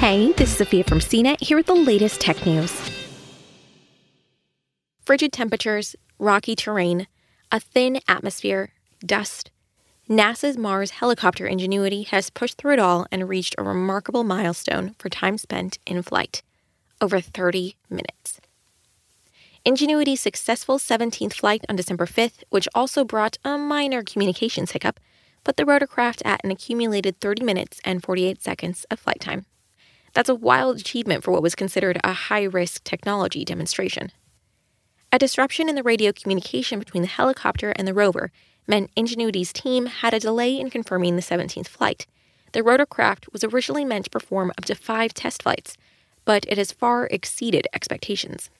Hey, this is Sophia from CNET here with the latest tech news. Frigid temperatures, rocky terrain, a thin atmosphere, dust. NASA's Mars helicopter Ingenuity has pushed through it all and reached a remarkable milestone for time spent in flight over 30 minutes. Ingenuity's successful 17th flight on December 5th, which also brought a minor communications hiccup, put the rotorcraft at an accumulated 30 minutes and 48 seconds of flight time. That's a wild achievement for what was considered a high risk technology demonstration. A disruption in the radio communication between the helicopter and the rover meant Ingenuity's team had a delay in confirming the 17th flight. The rotorcraft was originally meant to perform up to five test flights, but it has far exceeded expectations.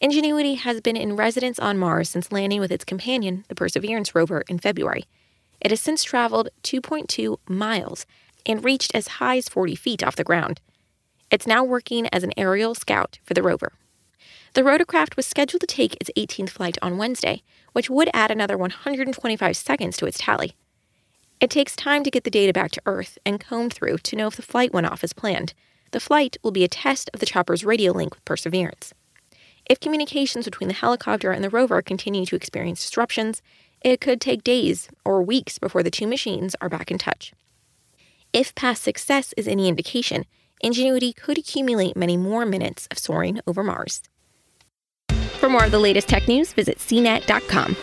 Ingenuity has been in residence on Mars since landing with its companion, the Perseverance rover, in February. It has since traveled 2.2 miles and reached as high as 40 feet off the ground. It's now working as an aerial scout for the rover. The rotorcraft was scheduled to take its 18th flight on Wednesday, which would add another 125 seconds to its tally. It takes time to get the data back to Earth and comb through to know if the flight went off as planned. The flight will be a test of the chopper's radio link with Perseverance. If communications between the helicopter and the rover continue to experience disruptions, it could take days or weeks before the two machines are back in touch. If past success is any indication, Ingenuity could accumulate many more minutes of soaring over Mars. For more of the latest tech news, visit cnet.com.